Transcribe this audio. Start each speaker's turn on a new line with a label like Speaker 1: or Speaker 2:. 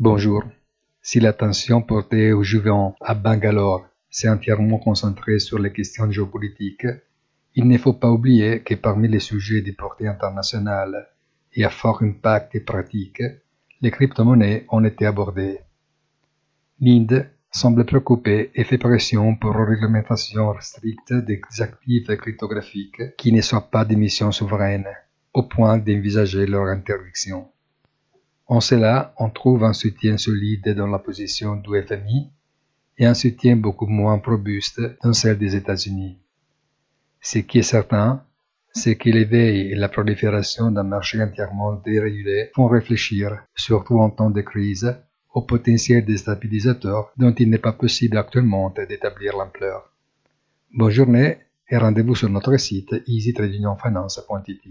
Speaker 1: Bonjour. Si l'attention portée aux Juvens à Bangalore s'est entièrement concentrée sur les questions géopolitiques, il ne faut pas oublier que parmi les sujets de portée internationale et à fort impact pratique, les crypto-monnaies ont été abordées. L'Inde semble préoccupée et fait pression pour une réglementation stricte des actifs cryptographiques qui ne soient pas d'émissions souveraines, au point d'envisager leur interdiction. En cela, on trouve un soutien solide dans la position du FMI et un soutien beaucoup moins robuste dans celle des États-Unis. Ce qui est certain, c'est que l'éveil et la prolifération d'un marché entièrement dérégulé font réfléchir, surtout en temps de crise, au potentiel déstabilisateur dont il n'est pas possible actuellement d'établir l'ampleur. Bonne journée et rendez-vous sur notre site easytradingfinance.it.